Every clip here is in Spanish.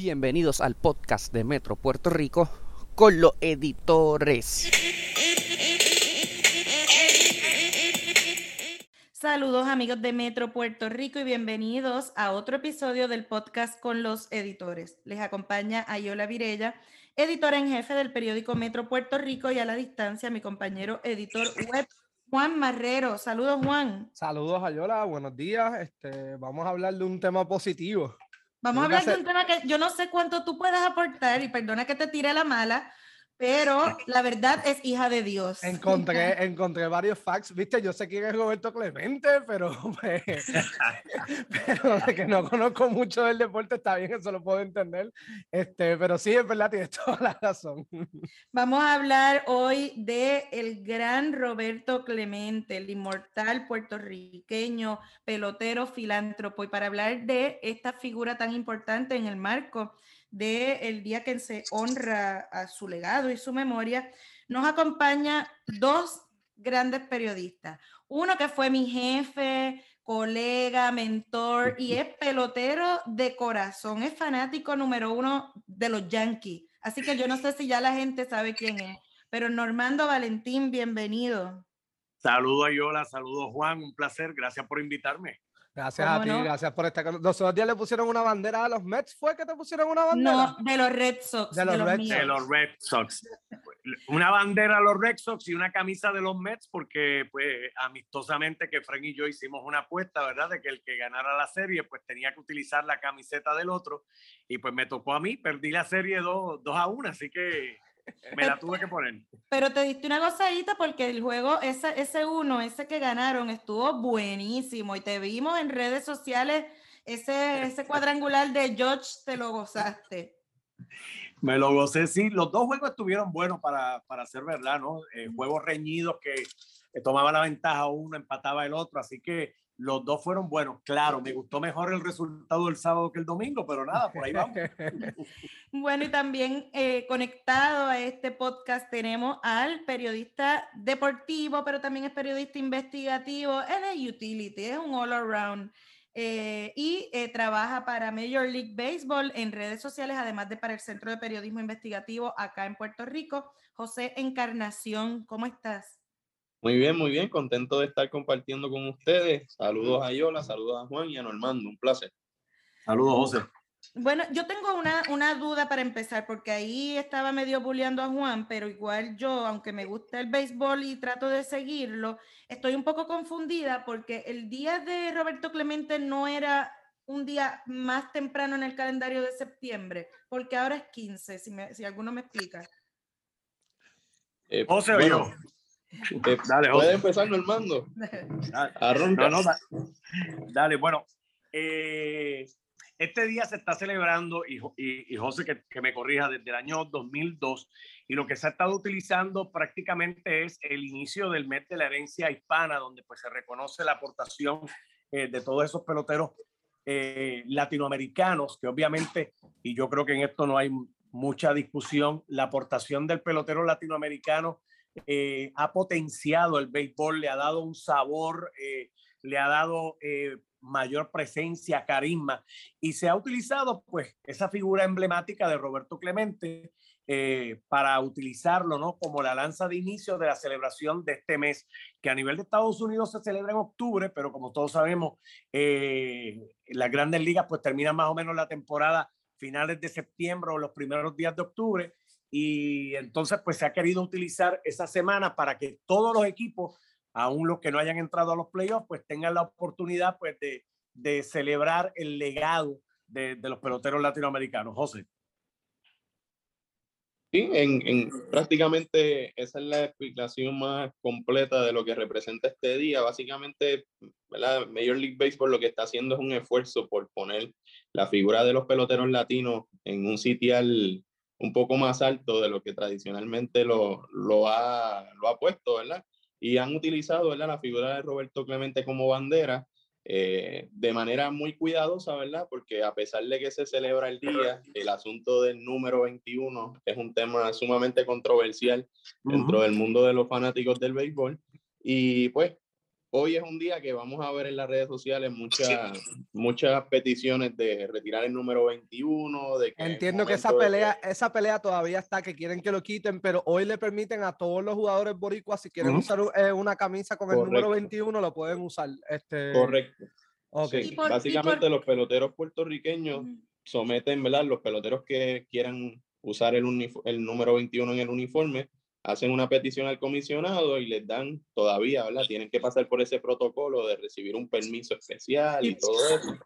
Bienvenidos al podcast de Metro Puerto Rico con los editores. Saludos amigos de Metro Puerto Rico y bienvenidos a otro episodio del podcast con los editores. Les acompaña Ayola Virella, editora en jefe del periódico Metro Puerto Rico y a la distancia mi compañero editor web Juan Marrero. Saludos Juan. Saludos Ayola, buenos días. Este, vamos a hablar de un tema positivo. Vamos a hablar de un tema que yo no sé cuánto tú puedas aportar y perdona que te tire la mala, pero la verdad es hija de Dios. Encontré, encontré varios facts, viste, yo sé quién es Roberto Clemente, pero, pues, pero de que no conozco mucho del deporte, está bien, eso lo puedo entender, este, pero sí, es verdad, tienes toda la razón. Vamos a hablar hoy de el gran Roberto Clemente, el inmortal puertorriqueño, pelotero, filántropo, y para hablar de esta figura tan importante en el marco del día que se honra a su legado y su memoria, nos acompaña dos grandes periodistas. Uno que fue mi jefe, colega, mentor y es pelotero de corazón, es fanático número uno de los Yankees. Así que yo no sé si ya la gente sabe quién es, pero Normando Valentín, bienvenido. Saludos Yola, saludos Juan, un placer, gracias por invitarme. Gracias a ti, gracias por estar con nosotros. Los días le pusieron una bandera a los Mets, ¿fue que te pusieron una bandera? No, de los Red Sox. De los, Red, Sox. Una bandera a los Red Sox y una camisa de los Mets, porque pues amistosamente que Frank y yo hicimos una apuesta, ¿verdad? De que el que ganara la serie pues tenía que utilizar la camiseta del otro y pues me tocó a mí, perdí la serie 2 a 1, así que me la tuve que poner. Pero te diste una gozadita porque el juego, ese, ese uno, ese que ganaron, estuvo buenísimo y te vimos en redes sociales, ese, ese cuadrangular de George, te lo gozaste. Me lo gocé, sí. Los dos juegos estuvieron buenos para, para ser verdad, ¿no? Eh, juegos reñidos que, que tomaba la ventaja uno, empataba el otro, así que los dos fueron buenos. Claro, me gustó mejor el resultado del sábado que el domingo, pero nada, por ahí vamos. bueno, y también eh, conectado a este podcast tenemos al periodista deportivo, pero también es periodista investigativo, es de utility, es un all around. Eh, y eh, trabaja para Major League Baseball en redes sociales, además de para el Centro de Periodismo Investigativo acá en Puerto Rico. José Encarnación, ¿cómo estás? Muy bien, muy bien, contento de estar compartiendo con ustedes. Saludos a Yola, saludos a Juan y a Normando, un placer. Saludos, José. Bueno, yo tengo una, una duda para empezar, porque ahí estaba medio bulleando a Juan, pero igual yo, aunque me gusta el béisbol y trato de seguirlo, estoy un poco confundida porque el día de Roberto Clemente no era un día más temprano en el calendario de septiembre, porque ahora es 15, si, me, si alguno me explica. Eh, José bueno, eh, dale, Puede empezar, Normando. Dale, dale bueno. Eh, este día se está celebrando, y, y, José, que, que, me corrija, desde el año 2002, y lo que se ha estado utilizando prácticamente es el inicio del mes de la herencia hispana, donde pues se reconoce la aportación eh, de todos esos peloteros latinoamericanos, que obviamente, y yo creo que en esto no hay mucha discusión, la aportación del pelotero latinoamericano eh, ha potenciado el béisbol, le ha dado un sabor, eh, le ha dado eh, mayor presencia, carisma, y se ha utilizado pues esa figura emblemática de Roberto Clemente para utilizarlo ¿no? como la lanza de inicio de la celebración de este mes, que a nivel de Estados Unidos se celebra en octubre, pero como todos sabemos, las grandes ligas pues terminan más o menos la temporada finales de septiembre o los primeros días de octubre, y entonces pues se ha querido utilizar esa semana para que todos los equipos, aún los que no hayan entrado a los playoffs, pues tengan la oportunidad pues de, de celebrar el legado de, de, los peloteros latinoamericanos. José. Sí, en, en, prácticamente esa es la explicación más completa de lo que representa este día. Básicamente, ¿verdad? Major League Baseball lo que está haciendo es un esfuerzo por poner la figura de los peloteros latinos en un sitial un poco más alto de lo que tradicionalmente lo, ha, puesto, ¿verdad? Y han utilizado. La figura de Roberto Clemente como bandera eh, de manera muy cuidadosa, ¿verdad? Porque a pesar de que se celebra el día, el asunto del número 21 es un tema sumamente controversial dentro del mundo de los fanáticos del béisbol. Y pues hoy es un día que vamos a ver en las redes sociales muchas, muchas peticiones de retirar el número 21. De Entiendo que esa pelea, esa pelea todavía está, que quieren que lo quiten, pero hoy le permiten a todos los jugadores boricuas, si quieren usar eh, una camisa con el número 21, lo pueden usar. Este... Correcto. Okay. básicamente los peloteros puertorriqueños someten, ¿verdad? Los peloteros que quieran usar el, el número 21 en el uniforme, hacen una petición al comisionado y les dan todavía, ¿verdad? Tienen que pasar por ese protocolo de recibir un permiso especial y todo eso.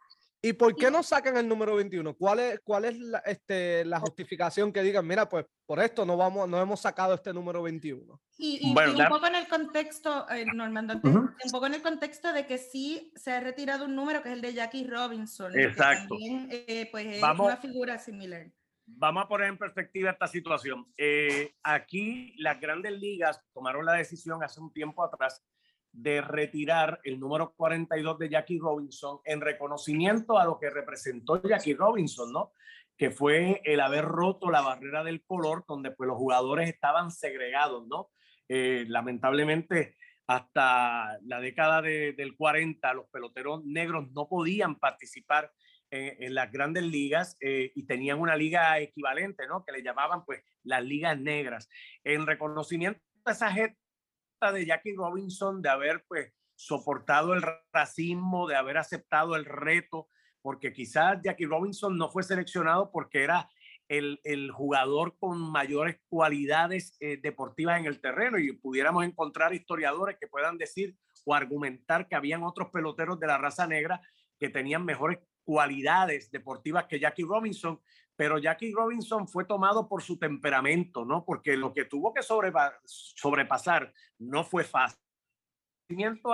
¿Y por qué no sacan el número 21? ¿Cuál es, cuál es la, este, la justificación que digan, mira, pues por esto no, vamos, no hemos sacado este número 21? Y, un poco en el contexto, eh, Normando, un poco en el contexto de que sí se ha retirado un número que es el de Jackie Robinson. Exacto. Eh, pues es una figura similar vamos a poner en perspectiva esta situación. Eh, aquí las grandes ligas tomaron la decisión hace un tiempo atrás de retirar el número 42 de Jackie Robinson en reconocimiento a lo que representó Jackie Robinson, ¿no? Que fue el haber roto la barrera del color, donde pues los jugadores estaban segregados, ¿no? Eh, lamentablemente, hasta la década del 40, los peloteros negros no podían participar en, las grandes ligas eh, y tenían una liga equivalente, ¿no? Que le llamaban pues las ligas negras. En reconocimiento a esa gesta de Jackie Robinson de haber pues soportado el racismo, de haber aceptado el reto, porque quizás Jackie Robinson no fue seleccionado porque era el, el jugador con mayores cualidades eh, deportivas en el terreno y pudiéramos encontrar historiadores que puedan decir o argumentar que habían otros peloteros de la raza negra que tenían mejores cualidades deportivas que Jackie Robinson, pero Jackie Robinson fue tomado por su temperamento, ¿no? Porque lo que tuvo que sobrepasar no fue fácil.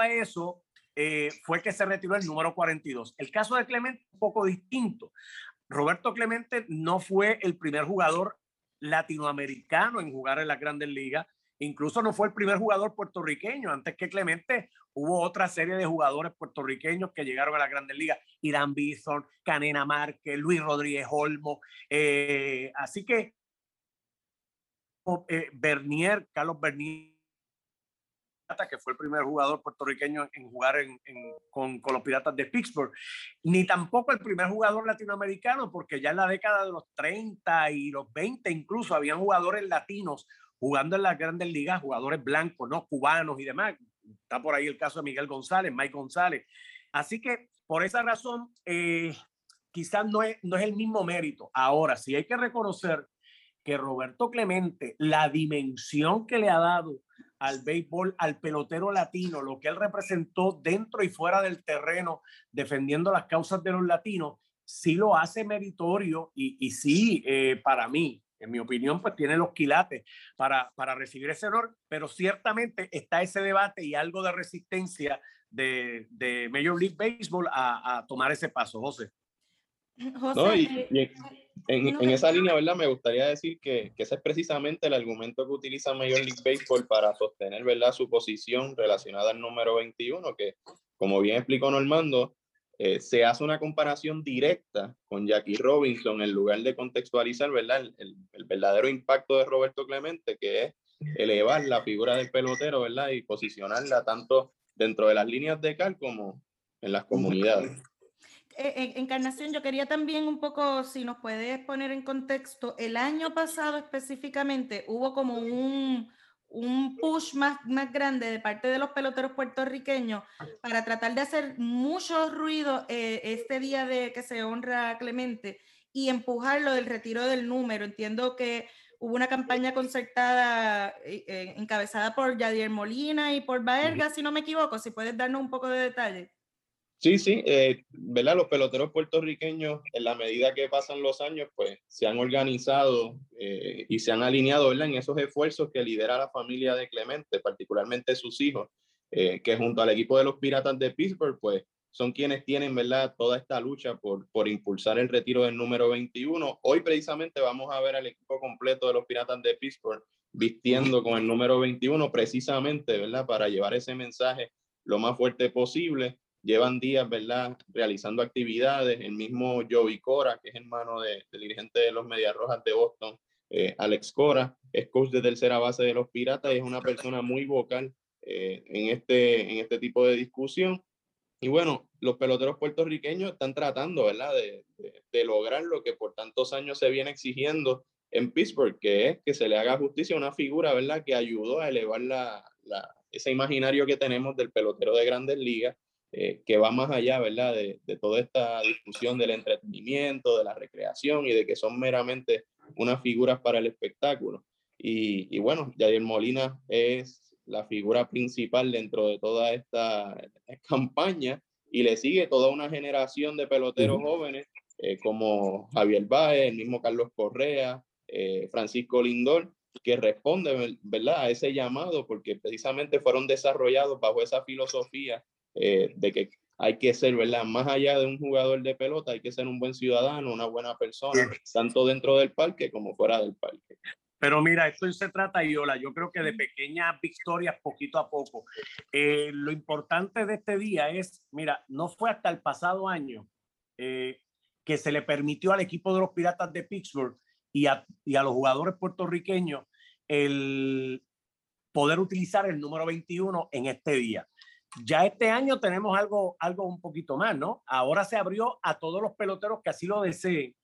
A eso eh, fue que se retiró el número 42. El caso de Clemente un poco distinto. Roberto Clemente no fue el primer jugador latinoamericano en jugar en las grandes ligas. Incluso no fue el primer jugador puertorriqueño. Antes que Clemente, hubo otra serie de jugadores puertorriqueños que llegaron a la Grandes Ligas. Irán Bison, Canena Márquez, Luis Rodríguez Olmo. Eh, así que eh, Bernier, Carlos Bernier, que fue el primer jugador puertorriqueño en jugar con, con, los Piratas de Pittsburgh, ni tampoco el primer jugador latinoamericano, porque ya en la década de los 30 y los 20 incluso habían jugadores latinos jugando en las grandes ligas, jugadores blancos, no cubanos y demás. Está por ahí el caso de Miguel González, Mike González. Así que por esa razón, eh, quizás no es, no es el mismo mérito. Ahora, sí hay que reconocer que Roberto Clemente, la dimensión que le ha dado al béisbol, al pelotero latino, lo que él representó dentro y fuera del terreno, defendiendo las causas de los latinos, sí lo hace meritorio y, y sí, eh, para mí, en mi opinión, pues tiene los quilates para, para recibir ese honor, pero ciertamente está ese debate y algo de resistencia de, de Major League Baseball a, a, tomar ese paso, José. José eh, en, en, esa línea, ¿verdad? Me gustaría decir que, que, ese es precisamente el argumento que utiliza Major League Baseball para sostener, ¿verdad? Su posición relacionada al número 21, que, como bien explicó Normando, eh, se hace una comparación directa con Jackie Robinson en lugar de contextualizar ¿verdad? El, el, verdadero impacto de Roberto Clemente, que es elevar la figura del pelotero ¿verdad? y posicionarla tanto dentro de las líneas de cal como en las comunidades. Eh, Encarnación, yo quería también un poco, si nos puedes poner en contexto, el año pasado específicamente hubo como un, un push más, más grande de parte de los peloteros puertorriqueños para tratar de hacer mucho ruido eh, este día de que se honra a Clemente y empujarlo del retiro del número. Entiendo que hubo una campaña concertada eh, eh, encabezada por Yadier Molina y por Baerga, si no me equivoco, si puedes darnos un poco de detalle. Sí, sí, eh, ¿verdad? Los peloteros puertorriqueños, en la medida que pasan los años, pues se han organizado eh, y se han alineado, ¿verdad? En esos esfuerzos que lidera la familia de Clemente, particularmente sus hijos, eh, que junto al equipo de los Piratas de Pittsburgh, pues son quienes tienen, ¿verdad? Toda esta lucha por, por impulsar el retiro del número 21. Hoy precisamente vamos a ver al equipo completo de los Piratas de Pittsburgh vistiendo con el número 21 precisamente, ¿verdad? Para llevar ese mensaje lo más fuerte posible llevan días, ¿verdad?, realizando actividades. El mismo Joey Cora, que es hermano de, del dirigente de los Medias Rojas de Boston, eh, Alex Cora, es coach de tercera base de los Piratas y es una persona muy vocal eh, en, este, en este tipo de discusión. Y bueno, los peloteros puertorriqueños están tratando, ¿verdad?, de, de, lograr lo que por tantos años se viene exigiendo en Pittsburgh, que es que se le haga justicia a una figura, ¿verdad?, que ayudó a elevar la, la, ese imaginario que tenemos del pelotero de grandes ligas, eh, que va más allá, ¿verdad?, de, de, toda esta discusión del entretenimiento, de la recreación y de que son meramente unas figuras para el espectáculo. Y, y bueno, Javier Molina es la figura principal dentro de toda esta campaña y le sigue toda una generación de peloteros jóvenes eh, como Javier Baez, el mismo Carlos Correa, eh, Francisco Lindor, que responden ¿verdad? a ese llamado porque precisamente fueron desarrollados bajo esa filosofía eh, de que hay que ser, ¿verdad? Más allá de un jugador de pelota, hay que ser un buen ciudadano, una buena persona, tanto dentro del parque como fuera del parque. Pero mira, esto se trata, Iola, yo creo que de pequeñas victorias poquito a poco. Eh, lo importante de este día es, mira, no fue hasta el pasado año eh, que se le permitió al equipo de los Piratas de Pittsburgh y a, y a los jugadores puertorriqueños el poder utilizar el número 21 en este día. Ya este año tenemos algo, algo un poquito más, ¿no? Ahora se abrió a todos los peloteros que así lo deseen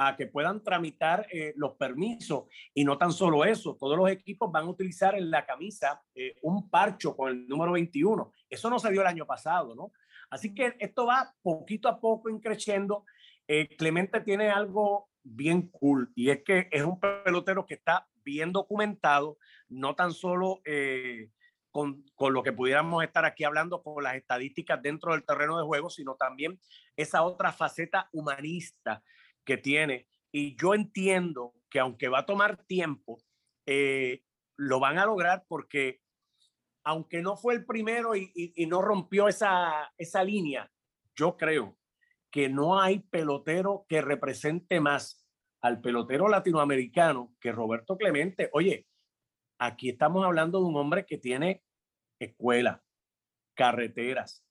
a que puedan tramitar eh, los permisos. Y no tan solo eso, todos los equipos van a utilizar en la camisa eh, un parcho con el número 21. Eso no se dio el año pasado, ¿no? Así que esto va poquito a poco increciendo. Eh, Clemente tiene algo bien cool y es que es un pelotero que está bien documentado, no tan solo con, con, lo que pudiéramos estar aquí hablando con las estadísticas dentro del terreno de juego, sino también esa otra faceta humanista que tiene. Y yo entiendo que aunque va a tomar tiempo, eh, lo van a lograr porque aunque no fue el primero y, y, no rompió esa, esa línea, yo creo que no hay pelotero que represente más al pelotero latinoamericano que Roberto Clemente. Oye, aquí estamos hablando de un hombre que tiene escuela, carreteras,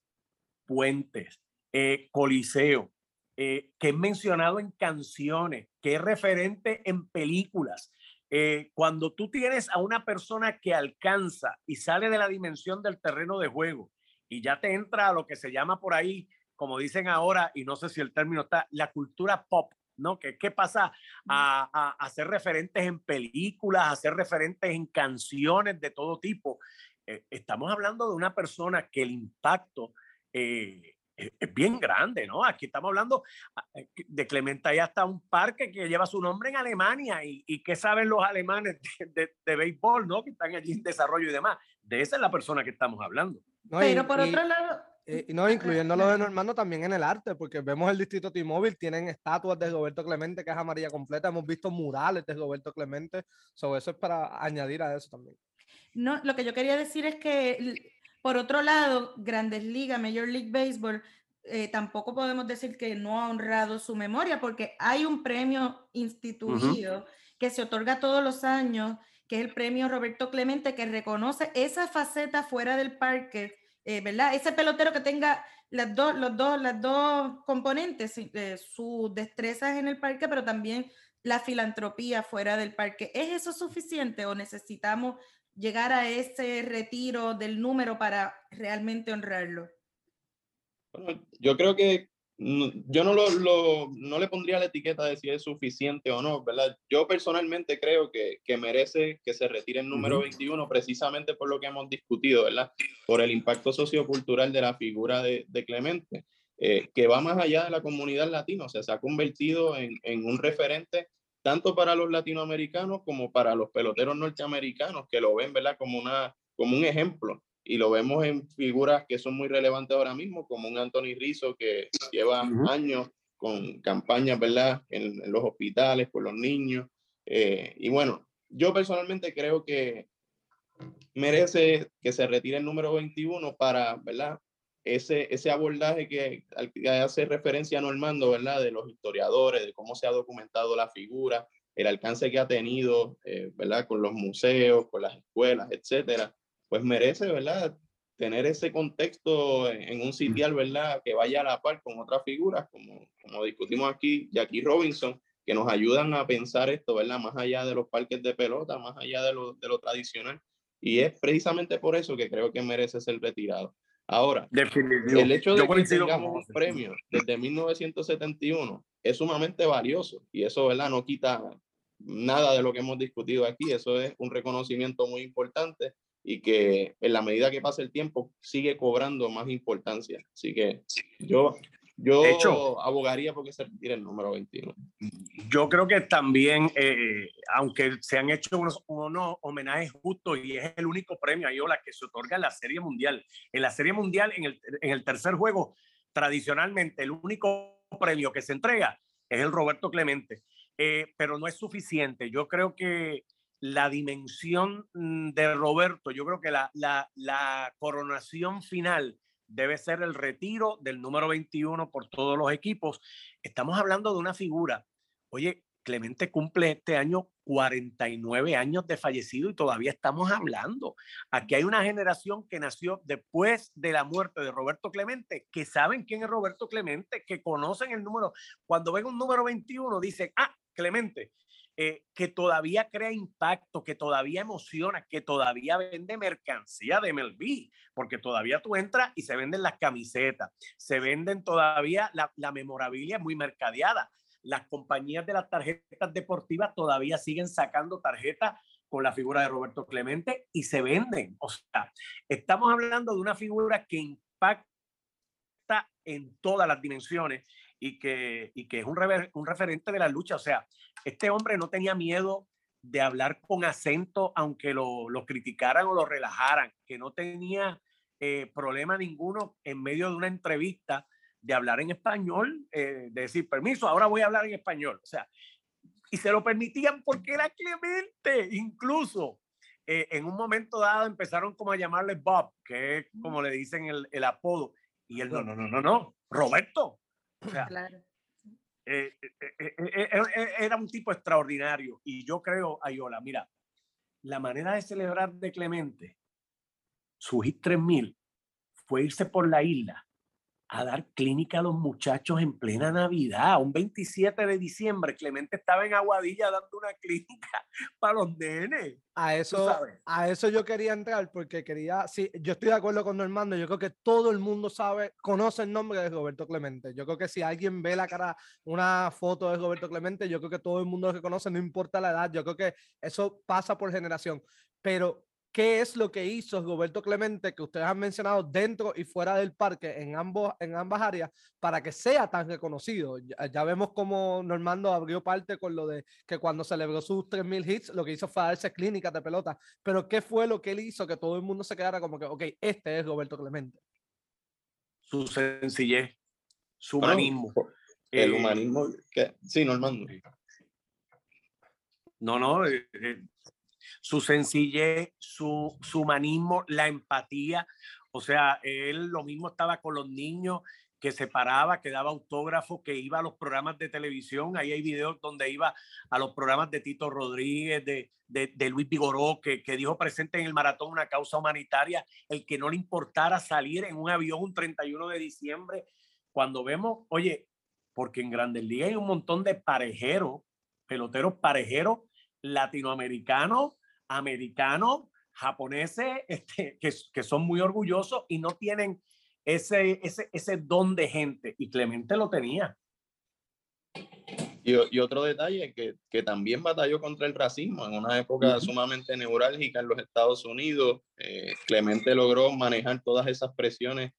puentes, eh, coliseo, eh, que es mencionado en canciones, que es referente en películas. Eh, cuando tú tienes a una persona que alcanza y sale de la dimensión del terreno de juego y ya te entra a lo que se llama por ahí, como dicen ahora, y no sé si el término está, la cultura pop, ¿no? ¿Qué, qué pasa a, a, ser referentes en películas, a ser referentes en canciones de todo tipo? Eh, estamos hablando de una persona que el impacto es bien grande, ¿no? Aquí estamos hablando ah, eh, de Clementa, hay hasta un parque que lleva su nombre en Alemania y, y qué saben los alemanes de, de, béisbol, ¿no? Que están allí en desarrollo y demás. De esa es la persona que estamos hablando. Pero por otro lado... y no, incluyendo lo de Normando también en el arte, porque vemos el distrito T-Mobile, tienen estatuas de Roberto Clemente, que es amarilla completa, hemos visto murales de Roberto Clemente, sobre eso es para añadir a eso también. No, lo que yo quería decir es que por otro lado, Grandes Ligas, Major League Baseball, eh, tampoco podemos decir que no ha honrado su memoria, porque hay un premio instituido que se otorga todos los años, que es el premio Roberto Clemente, que reconoce esa faceta fuera del parque, eh, ¿verdad? Ese pelotero que tenga las dos, los dos, las dos componentes, eh, sus destrezas en el parque, pero también la filantropía fuera del parque. ¿Es eso suficiente o necesitamos llegar a ese retiro del número para realmente honrarlo? Bueno, yo creo que yo no, lo, no le pondría la etiqueta de si es suficiente o no, ¿verdad? Yo personalmente creo que, que merece que se retire el número 21 precisamente por lo que hemos discutido, ¿verdad? Por el impacto sociocultural de la figura de, de Clemente, eh, que va más allá de la comunidad latina, o sea, se ha convertido en, en un referente tanto para los latinoamericanos como para los peloteros norteamericanos que lo ven, ¿verdad? Como, una, como un ejemplo. Y lo vemos en figuras que son muy relevantes ahora mismo, como un Anthony Rizzo que lleva años con campañas, ¿verdad? En, los hospitales, por los niños. Eh, y bueno, yo personalmente creo que merece que se retire el número 21 para, ¿verdad? ese, ese abordaje que, al que hace referencia a Normando, ¿verdad? De los historiadores, de cómo se ha documentado la figura, el alcance que ha tenido, eh, ¿verdad? Con los museos, con las escuelas, etcétera, pues merece, ¿verdad? Tener ese contexto en, un sitial, ¿verdad? Que vaya a la par con otras figuras, como, como discutimos aquí, Jackie Robinson, que nos ayudan a pensar esto, ¿verdad? Más allá de los parques de pelota, más allá de lo, de lo tradicional, Y es precisamente por eso que creo que merece ser retirado. Ahora, Definitivo. el hecho de Yo que tengamos un premio desde 1971 es sumamente valioso y eso, ¿verdad? No quita nada de lo que hemos discutido aquí. Eso es un reconocimiento muy importante y que en la medida que pasa el tiempo sigue cobrando más importancia. Así que yo, yo hecho- abogaría porque se retire el número 21. Yo creo que también, eh, aunque se han hecho unos, unos homenajes justos y es el único premio Ayola que se otorga en la Serie Mundial. En la Serie Mundial, en el, en el tercer juego, tradicionalmente el único premio que se entrega es el Roberto Clemente. Eh, pero no es suficiente. Yo creo que la dimensión mm, de Roberto, yo creo que la, la, coronación final debe ser el retiro del número 21 por todos los equipos. Estamos hablando de una figura. Oye, Clemente cumple este año 49 años de fallecido y todavía estamos hablando. Aquí hay una generación que nació después de la muerte de Roberto Clemente, que saben quién es Roberto Clemente, que conocen el número. Cuando ven un número 21, dicen, ah, Clemente, eh, que todavía crea impacto, que todavía emociona, que todavía vende mercancía de MLB, porque todavía tú entras y se venden las camisetas, se venden todavía la, la memorabilia muy mercadeada. Las compañías de las tarjetas deportivas todavía siguen sacando tarjetas con la figura de Roberto Clemente y se venden. O sea, estamos hablando de una figura que impacta en todas las dimensiones y que, y que es un, rever- un referente de la lucha. O sea, este hombre no tenía miedo de hablar con acento, aunque lo, lo criticaran o lo relajaran, que no tenía eh, problema ninguno en medio de una entrevista de hablar en español, eh, de decir, permiso, ahora voy a hablar en español. O sea, y se lo permitían porque era Clemente, incluso. eh, en un momento dado empezaron como a llamarle Bob, que es como le dicen el, el apodo. Y él, no, no, no, no, no, Roberto. O sea, Claro. eh, eh, eh, eh, eh, era un tipo extraordinario. Y yo creo, Ayola, mira, la manera de celebrar de Clemente, su hit 3000, fue irse por la isla a dar clínica a los muchachos en plena Navidad. Un 27 de diciembre, Clemente estaba en Aguadilla dando una clínica para los nenes. A eso, a eso yo quería entrar porque quería, sí, yo estoy de acuerdo con Normando, yo creo que todo el mundo sabe, conoce el nombre de Roberto Clemente. Yo creo que si alguien ve la cara, una foto de Roberto Clemente, yo creo que todo el mundo lo reconoce, no importa la edad, yo creo que eso pasa por generación. Pero, ¿qué es lo que hizo Roberto Clemente que ustedes han mencionado dentro y fuera del parque en, ambos, en ambas áreas para que sea tan reconocido? Ya, ya vemos cómo Normando abrió parte con lo de que cuando celebró sus 3000 hits, lo que hizo fue darse clínicas de pelota. Pero ¿qué fue lo que él hizo que todo el mundo se quedara como que, ok, este es Roberto Clemente? Su sencillez, su Bueno, humanismo. El Eh, humanismo, que, sí, Normando. No, no, eh, eh, su sencillez, su, humanismo, la empatía. O sea, él lo mismo estaba con los niños, que se paraba, que daba autógrafos, que iba a los programas de televisión. Ahí hay videos donde iba a los programas de Tito Rodríguez, de Luis Vigoró, que, que dijo presente en el maratón una causa humanitaria, el que no le importara salir en un avión un 31 de diciembre. Cuando vemos, oye, porque en Grandes Ligas hay un montón de parejeros, peloteros parejeros latinoamericanos, americanos, japoneses, este, que, que son muy orgullosos y no tienen ese, ese, ese don de gente. Y Clemente lo tenía. Y otro detalle que, que también batalló contra el racismo en una época sumamente neurálgica en los Estados Unidos. eh, Clemente logró manejar todas esas presiones,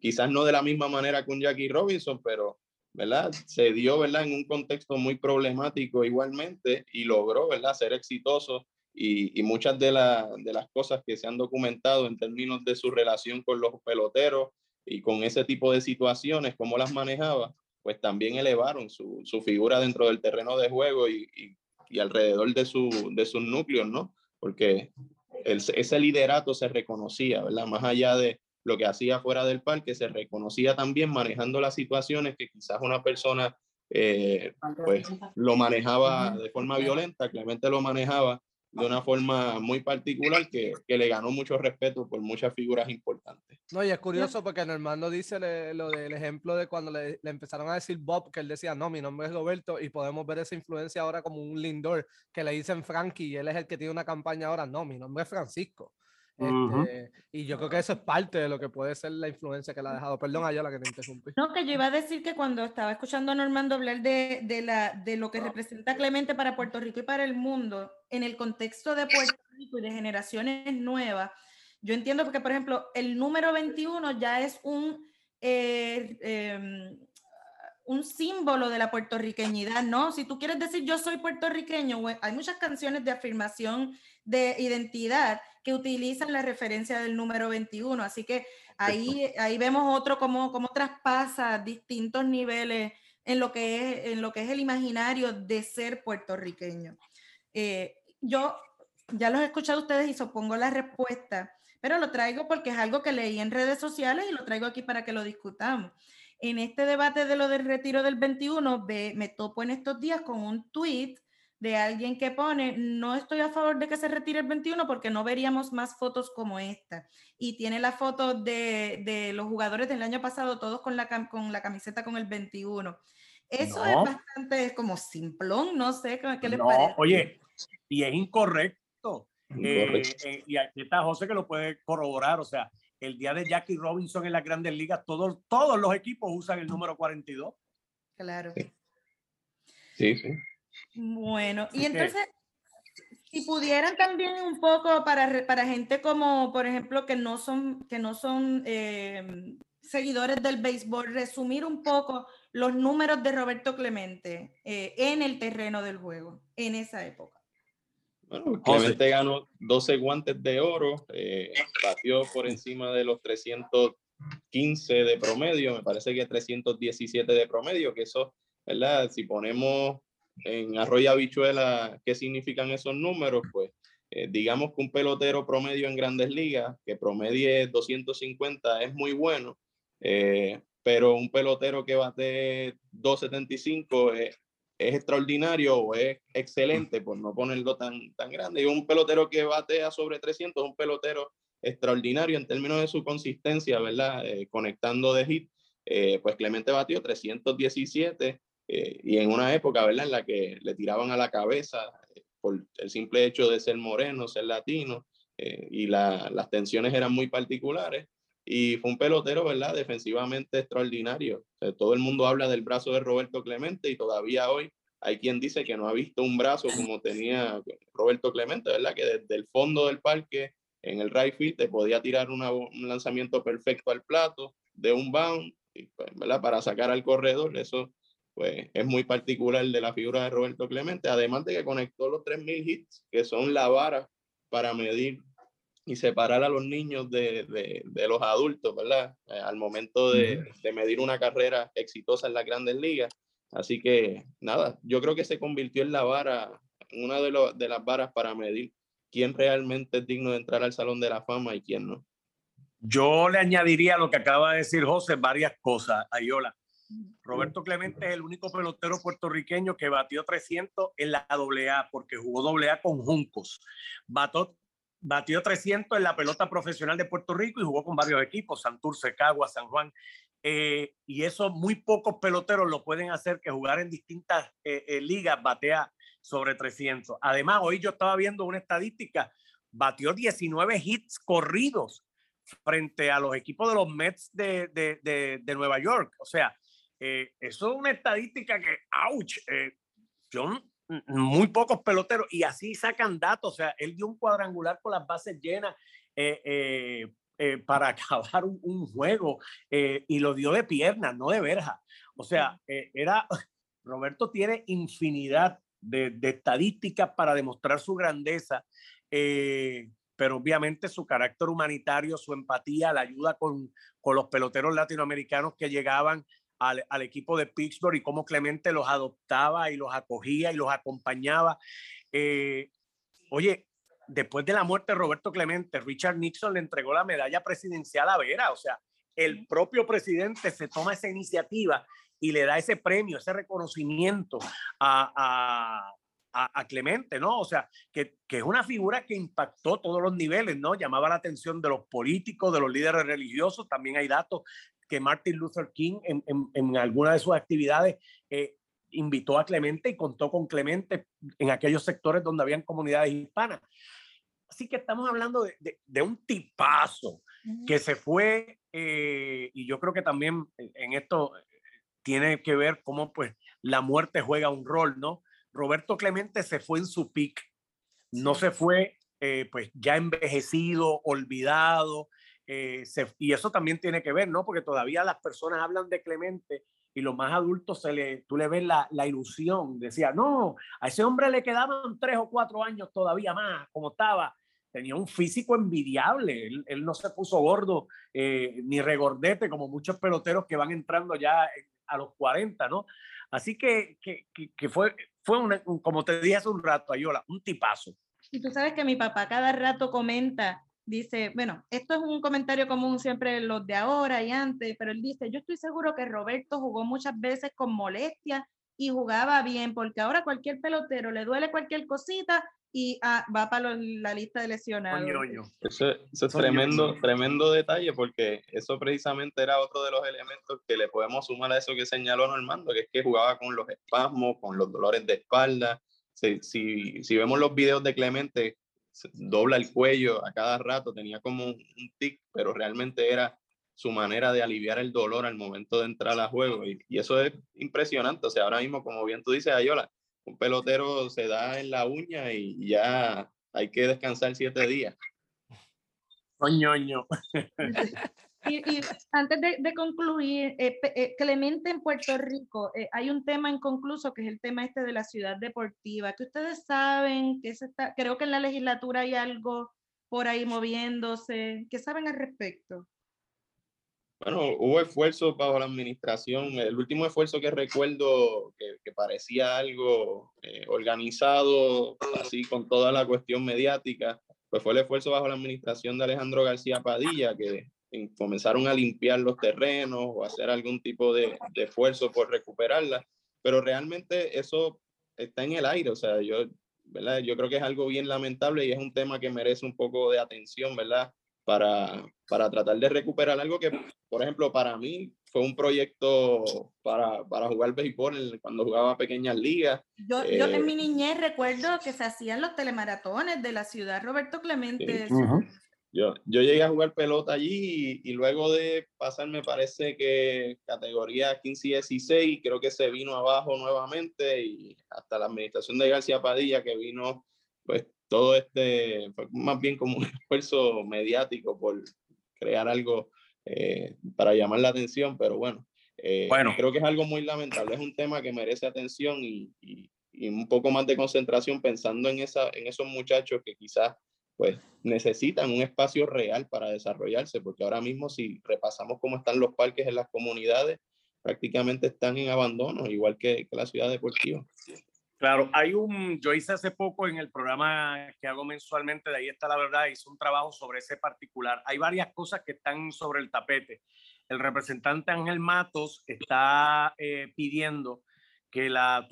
quizás no de la misma manera que un Jackie Robinson, pero ¿verdad? se dio ¿verdad? en un contexto muy problemático igualmente y logró ¿verdad? ser exitoso. Y, y muchas de, la- de las cosas que se han documentado en términos de su relación con los peloteros y con ese tipo de situaciones, cómo las manejaba, pues también elevaron su, su figura dentro del terreno de juego y, y- y alrededor de, su, de sus núcleos, ¿no? Porque el- ese liderato se reconocía, ¿verdad? Más allá de lo que hacía fuera del parque, se reconocía también manejando las situaciones que quizás una persona eh, pues lo manejaba de forma violenta, Clemente lo manejaba de una forma muy particular que, que le ganó mucho respeto por muchas figuras importantes. No, y es curioso porque Normando dice le- lo del ejemplo de cuando le, le empezaron a decir Bob, que él decía, no, mi nombre es Roberto, y podemos ver esa influencia ahora como un Lindor, que le dicen Frankie, y él es el que tiene una campaña ahora, no, mi nombre es Francisco. Este, y yo creo que eso es parte de lo que puede ser la influencia que le ha dejado. Perdón, Ayala, que te interrumpí. No, que yo iba a decir que cuando estaba escuchando a Normando hablar de, de, la, de lo que representa Clemente para Puerto Rico y para el mundo, en el contexto de Puerto Rico y de generaciones nuevas, yo entiendo porque, por ejemplo, el número 21 ya es un, eh, em, un símbolo de la puertorriqueñidad, ¿no? Si tú quieres decir yo soy puertorriqueño, hay muchas canciones de afirmación de identidad que utilizan la referencia del número 21. Así que ahí, ahí vemos otro cómo, cómo traspasa distintos niveles en lo, que es, en lo que es el imaginario de ser puertorriqueño. Eh, yo ya los he escuchado ustedes y supongo la respuesta, pero lo traigo porque es algo que leí en redes sociales y lo traigo aquí para que lo discutamos. En este debate de lo del retiro del 21, me topo en estos días con un tweet de alguien que pone, no estoy a favor de que se retire el 21 porque no veríamos más fotos como esta. Y tiene la foto de, de los jugadores del año pasado, todos con la, con la camiseta con el 21. Eso es bastante como simplón, no sé qué les parece. Oye, y es incorrecto. Eh, eh, y aquí está José que lo puede corroborar. O sea, el día de Jackie Robinson en las grandes ligas, todos, todos los equipos usan el número 42. Claro. Sí, sí. Bueno, y entonces, si pudieran también un poco para, para gente como, por ejemplo, que no son, que no son em, seguidores del béisbol, resumir un poco los números de Roberto Clemente eh, en el terreno del juego, en esa época. Bueno, Clemente ganó 12 guantes de oro, eh, batió por encima de los 315 de promedio, me parece que 317 de promedio, que eso, ¿verdad? Si ponemos en Arroyo Habichuela qué significan esos números, pues eh, digamos que un pelotero promedio en grandes ligas, que promedie 250 es muy bueno, eh, pero un pelotero que bate 275 es, es, extraordinario o es excelente, por no ponerlo tan, tan grande. Y un pelotero que batea sobre 300 es un pelotero extraordinario en términos de su consistencia, ¿verdad? Eh, conectando de hit. pues Clemente batió 317 eh, y en una época, ¿verdad? En la que le tiraban a la cabeza eh, por el simple hecho de ser moreno, ser latino, eh, y las tensiones eran muy particulares. Y fue un pelotero, ¿verdad? Defensivamente extraordinario. todo el mundo habla del brazo de Roberto Clemente y todavía hoy hay quien dice que no ha visto un brazo como tenía Roberto Clemente, ¿verdad? Que desde el fondo del parque, en el right field, te podía tirar un lanzamiento perfecto al plato de un bound, pues, ¿verdad? Para sacar al corredor. Eso pues es muy particular de la figura de Roberto Clemente, además de que conectó los 3.000 hits, que son la vara para medir y separar a los niños de, de, de los adultos, ¿verdad? Eh, al momento de, de, medir una carrera exitosa en las grandes ligas. Así que, nada, yo creo que se convirtió en la vara, en una de, de las varas para medir quién realmente es digno de entrar al Salón de la Fama y quién no. Yo le añadiría a lo que acaba de decir José varias cosas, Ayola. Roberto Clemente es el único pelotero puertorriqueño que batió 300 en la AA porque jugó AA con Juncos. Bató, batió 300 en la pelota profesional de Puerto Rico y jugó con varios equipos, Santurce, Cagua, San Juan. Eh, y eso muy pocos peloteros lo pueden hacer que jugar en distintas eh, eh, ligas batea sobre 300. Además, hoy yo estaba viendo una estadística, batió 19 hits corridos frente a los equipos de los Mets de, de, de, de Nueva York. O sea, eh, eso es una estadística que, ouch, eh, son muy pocos peloteros y así sacan datos. O sea, él dio un cuadrangular con las bases llenas eh, para acabar un, juego y lo dio de piernas, no de verja. O sea, era, Roberto tiene infinidad de, estadísticas para demostrar su grandeza pero obviamente su carácter humanitario, su empatía, la ayuda con, con los peloteros latinoamericanos que llegaban al, al, equipo de Pittsburgh y cómo Clemente los adoptaba y los acogía y los acompañaba. Eh, oye, después de la muerte de Roberto Clemente, Richard Nixon le entregó la medalla presidencial a Vera, o sea, el propio presidente se toma esa iniciativa y le da ese premio, ese reconocimiento a, a, a, Clemente, ¿no? O sea, que, que, es una figura que impactó todos los niveles, ¿no? Llamaba la atención de los políticos, de los líderes religiosos, también hay datos que Martin Luther King en, en, en alguna de sus actividades eh, invitó a Clemente y contó con Clemente en aquellos sectores donde habían comunidades hispanas. Así que estamos hablando de, de, un tipazo que se fue, eh, y yo creo que también en esto tiene que ver cómo pues la muerte juega un rol, ¿no? Roberto Clemente se fue en su pick, no se fue eh, pues ya envejecido, olvidado, eh, y eso también tiene que ver, ¿no? Porque todavía las personas hablan de Clemente y los más adultos se le, tú le ves la, la, ilusión, decía, no, a ese hombre le quedaban tres o cuatro años todavía más, como estaba, tenía un físico envidiable, él, no se puso gordo eh, ni regordete como muchos peloteros que van entrando ya a los 40, ¿no? Así que, que, que fue, fue como te dije hace un rato, Ayola, un tipazo. Y tú sabes que mi papá cada rato comenta dice, bueno, esto es un comentario común siempre los de ahora y antes, pero él dice, yo estoy seguro que Roberto jugó muchas veces con molestia y jugaba bien, porque ahora cualquier pelotero le duele cualquier cosita y ah, va para la lista de lesionados. Eso, es tremendo, tremendo detalle, porque eso precisamente era otro de los elementos que le podemos sumar a eso que señaló Normando, que es que jugaba con los espasmos, con los dolores de espalda. Si, si, si vemos los videos de Clemente, dobla el cuello a cada rato, tenía como un, tic, pero realmente era su manera de aliviar el dolor al momento de entrar a juego. Y, eso es impresionante. O sea, ahora mismo, como bien tú dices, Ayola, un pelotero se da en la uña y ya hay que descansar siete días. Oñoño. Y, antes de, concluir, eh, eh, Clemente en Puerto Rico, eh, hay un tema inconcluso que es el tema este de la ciudad deportiva, que ustedes saben, creo que en la legislatura hay algo por ahí moviéndose, ¿qué saben al respecto? Bueno, hubo esfuerzos bajo la administración. El último esfuerzo que recuerdo que, que parecía algo organizado, así con toda la cuestión mediática, pues fue el esfuerzo bajo la administración de Alejandro García Padilla, que comenzaron a limpiar los terrenos o hacer algún tipo de, esfuerzo por recuperarla, pero realmente eso está en el aire, o sea, yo, ¿verdad? Yo creo que es algo bien lamentable y es un tema que merece un poco de atención, ¿verdad? Para, para tratar de recuperar algo que, por ejemplo, para mí fue un proyecto para, para jugar béisbol cuando jugaba pequeñas ligas. Yo, yo, en eh, mi niñez recuerdo que se hacían los telemaratones de la ciudad Roberto Clemente. Yo, yo llegué a jugar pelota allí y, luego de pasar, me parece que categoría 15 y 16, creo que se vino abajo nuevamente y hasta la administración de García Padilla que vino, pues todo este, fue más bien como un esfuerzo mediático por crear algo eh, para llamar la atención, pero bueno, eh, bueno, creo que es algo muy lamentable, es un tema que merece atención y, y, y un poco más de concentración pensando en, esa, en esos muchachos que quizás pues necesitan un espacio real para desarrollarse, porque ahora mismo si repasamos cómo están los parques en las comunidades, prácticamente están en abandono, igual que, la ciudad deportiva. Claro, hay un, yo hice hace poco en el programa que hago mensualmente, de ahí está la verdad, hice un trabajo sobre ese particular. Hay varias cosas que están sobre el tapete. El representante Ángel Matos está eh, pidiendo que la,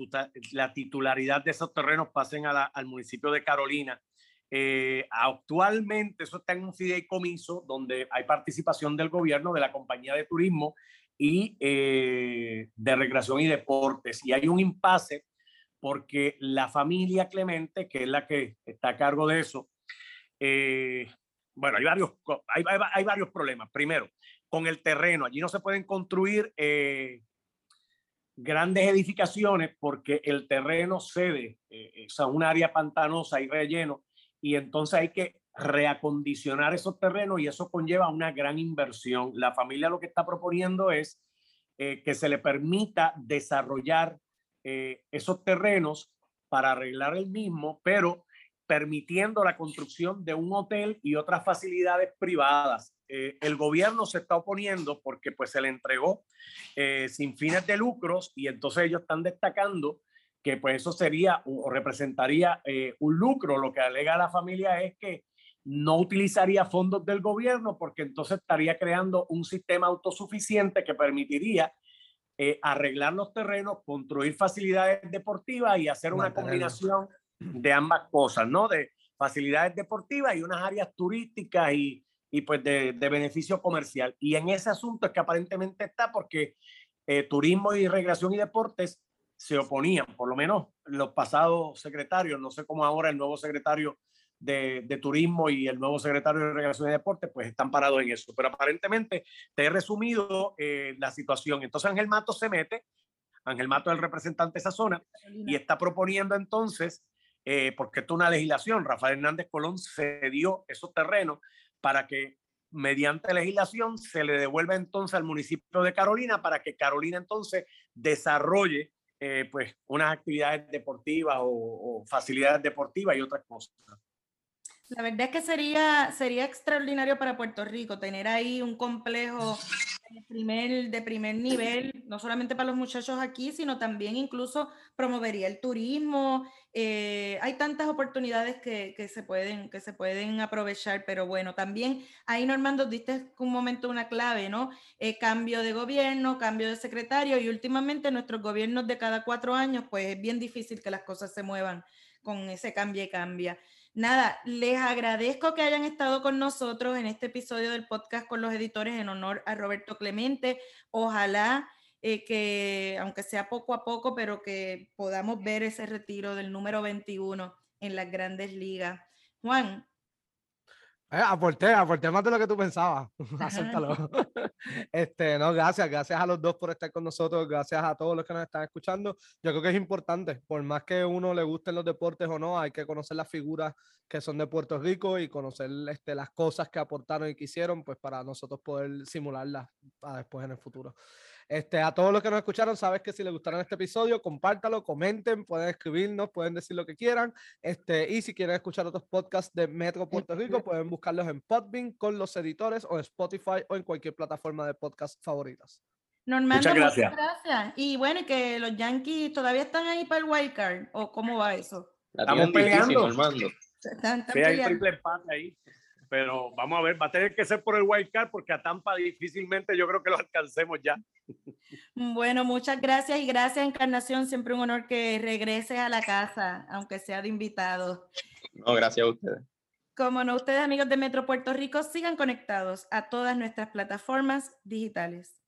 la, titularidad de esos terrenos pasen al municipio de Carolina eh, actualmente eso está en un fideicomiso donde hay participación del gobierno, de la compañía de turismo y eh, de recreación y deportes. Y hay un impasse porque la familia Clemente, que es la que está a cargo de eso, eh, bueno, hay varios, hay, varios problemas. Primero, con el terreno, allí no se pueden construir grandes edificaciones porque el terreno cede, o sea, un área pantanosa y relleno y entonces hay que reacondicionar esos terrenos y eso conlleva una gran inversión. La familia lo que está proponiendo es eh, que se le permita desarrollar eh, esos terrenos para arreglar el mismo, pero permitiendo la construcción de un hotel y otras facilidades privadas. Eh, el gobierno se está oponiendo porque pues se le entregó sin fines de lucros y entonces ellos están destacando que pues eso sería o representaría eh, un lucro. Lo que alega la familia es que no utilizaría fondos del gobierno porque entonces estaría creando un sistema autosuficiente que permitiría eh, arreglar los terrenos, construir facilidades deportivas y hacer una combinación de ambas cosas, ¿no? De facilidades deportivas y unas áreas turísticas y, y pues de, de, beneficio comercial. Y en ese asunto es que aparentemente está porque eh, turismo y recreación y deportes se oponían, por lo menos los pasados secretarios, no sé cómo ahora el nuevo secretario de, Turismo y el nuevo secretario de Recreación y Deportes, pues están parados en eso. Pero aparentemente te he resumido eh, la situación. Entonces Ángel Mato se mete, Ángel Mato es el representante de esa zona, y está proponiendo entonces, eh, porque esto es una legislación, Rafael Hernández Colón cedió esos terrenos para que mediante legislación se le devuelva entonces al municipio de Carolina para que Carolina entonces desarrolle eh, pues unas actividades deportivas o, o, facilidades deportivas y otras cosas. La verdad es que sería, sería extraordinario para Puerto Rico tener ahí un complejo de primer, de primer nivel, no solamente para los muchachos aquí, sino también incluso promovería el turismo. Eh, hay tantas oportunidades que, se pueden, que se pueden aprovechar, pero bueno, también ahí Normando diste un momento una clave, ¿no? Eh, cambio de gobierno, cambio de secretario y últimamente nuestros gobiernos de cada cuatro años, pues es bien difícil que las cosas se muevan con ese cambio y cambia. Nada, les agradezco que hayan estado con nosotros en este episodio del podcast con los editores en honor a Roberto Clemente. Ojalá eh, que, aunque sea poco a poco, pero que podamos ver ese retiro del número 21 en las grandes ligas. Juan, eh, aporté, aporté más de lo que tú pensabas. Acéptalo. este, no, gracias, gracias a los dos por estar con nosotros, gracias a todos los que nos están escuchando. Yo creo que es importante, por más que uno le gusten los deportes o no, hay que conocer las figuras que son de Puerto Rico y conocer este, las cosas que aportaron y que hicieron, pues para nosotros poder simularlas después en el futuro. Este, a todos los que nos escucharon, sabes que si les gustaron este episodio, compártalo, comenten, pueden escribirnos, pueden decir lo que quieran. Este, y si quieren escuchar otros podcasts de Metro Puerto Rico, pueden buscarlos en Podbean con los editores o en Spotify o en cualquier plataforma de podcast favoritas. Normando, muchas gracias. gracias. Y bueno, que los Yankees todavía están ahí para el wild card, o cómo va eso. Estamos peleando. Están, sí, hay triple empate ahí pero vamos a ver, va a tener que ser por el wild card porque a Tampa difícilmente yo creo que lo alcancemos ya. Bueno, muchas gracias y gracias Encarnación, siempre un honor que regreses a la casa, aunque sea de invitado. No, gracias a ustedes. Como no, ustedes amigos de Metro Puerto Rico, sigan conectados a todas nuestras plataformas digitales.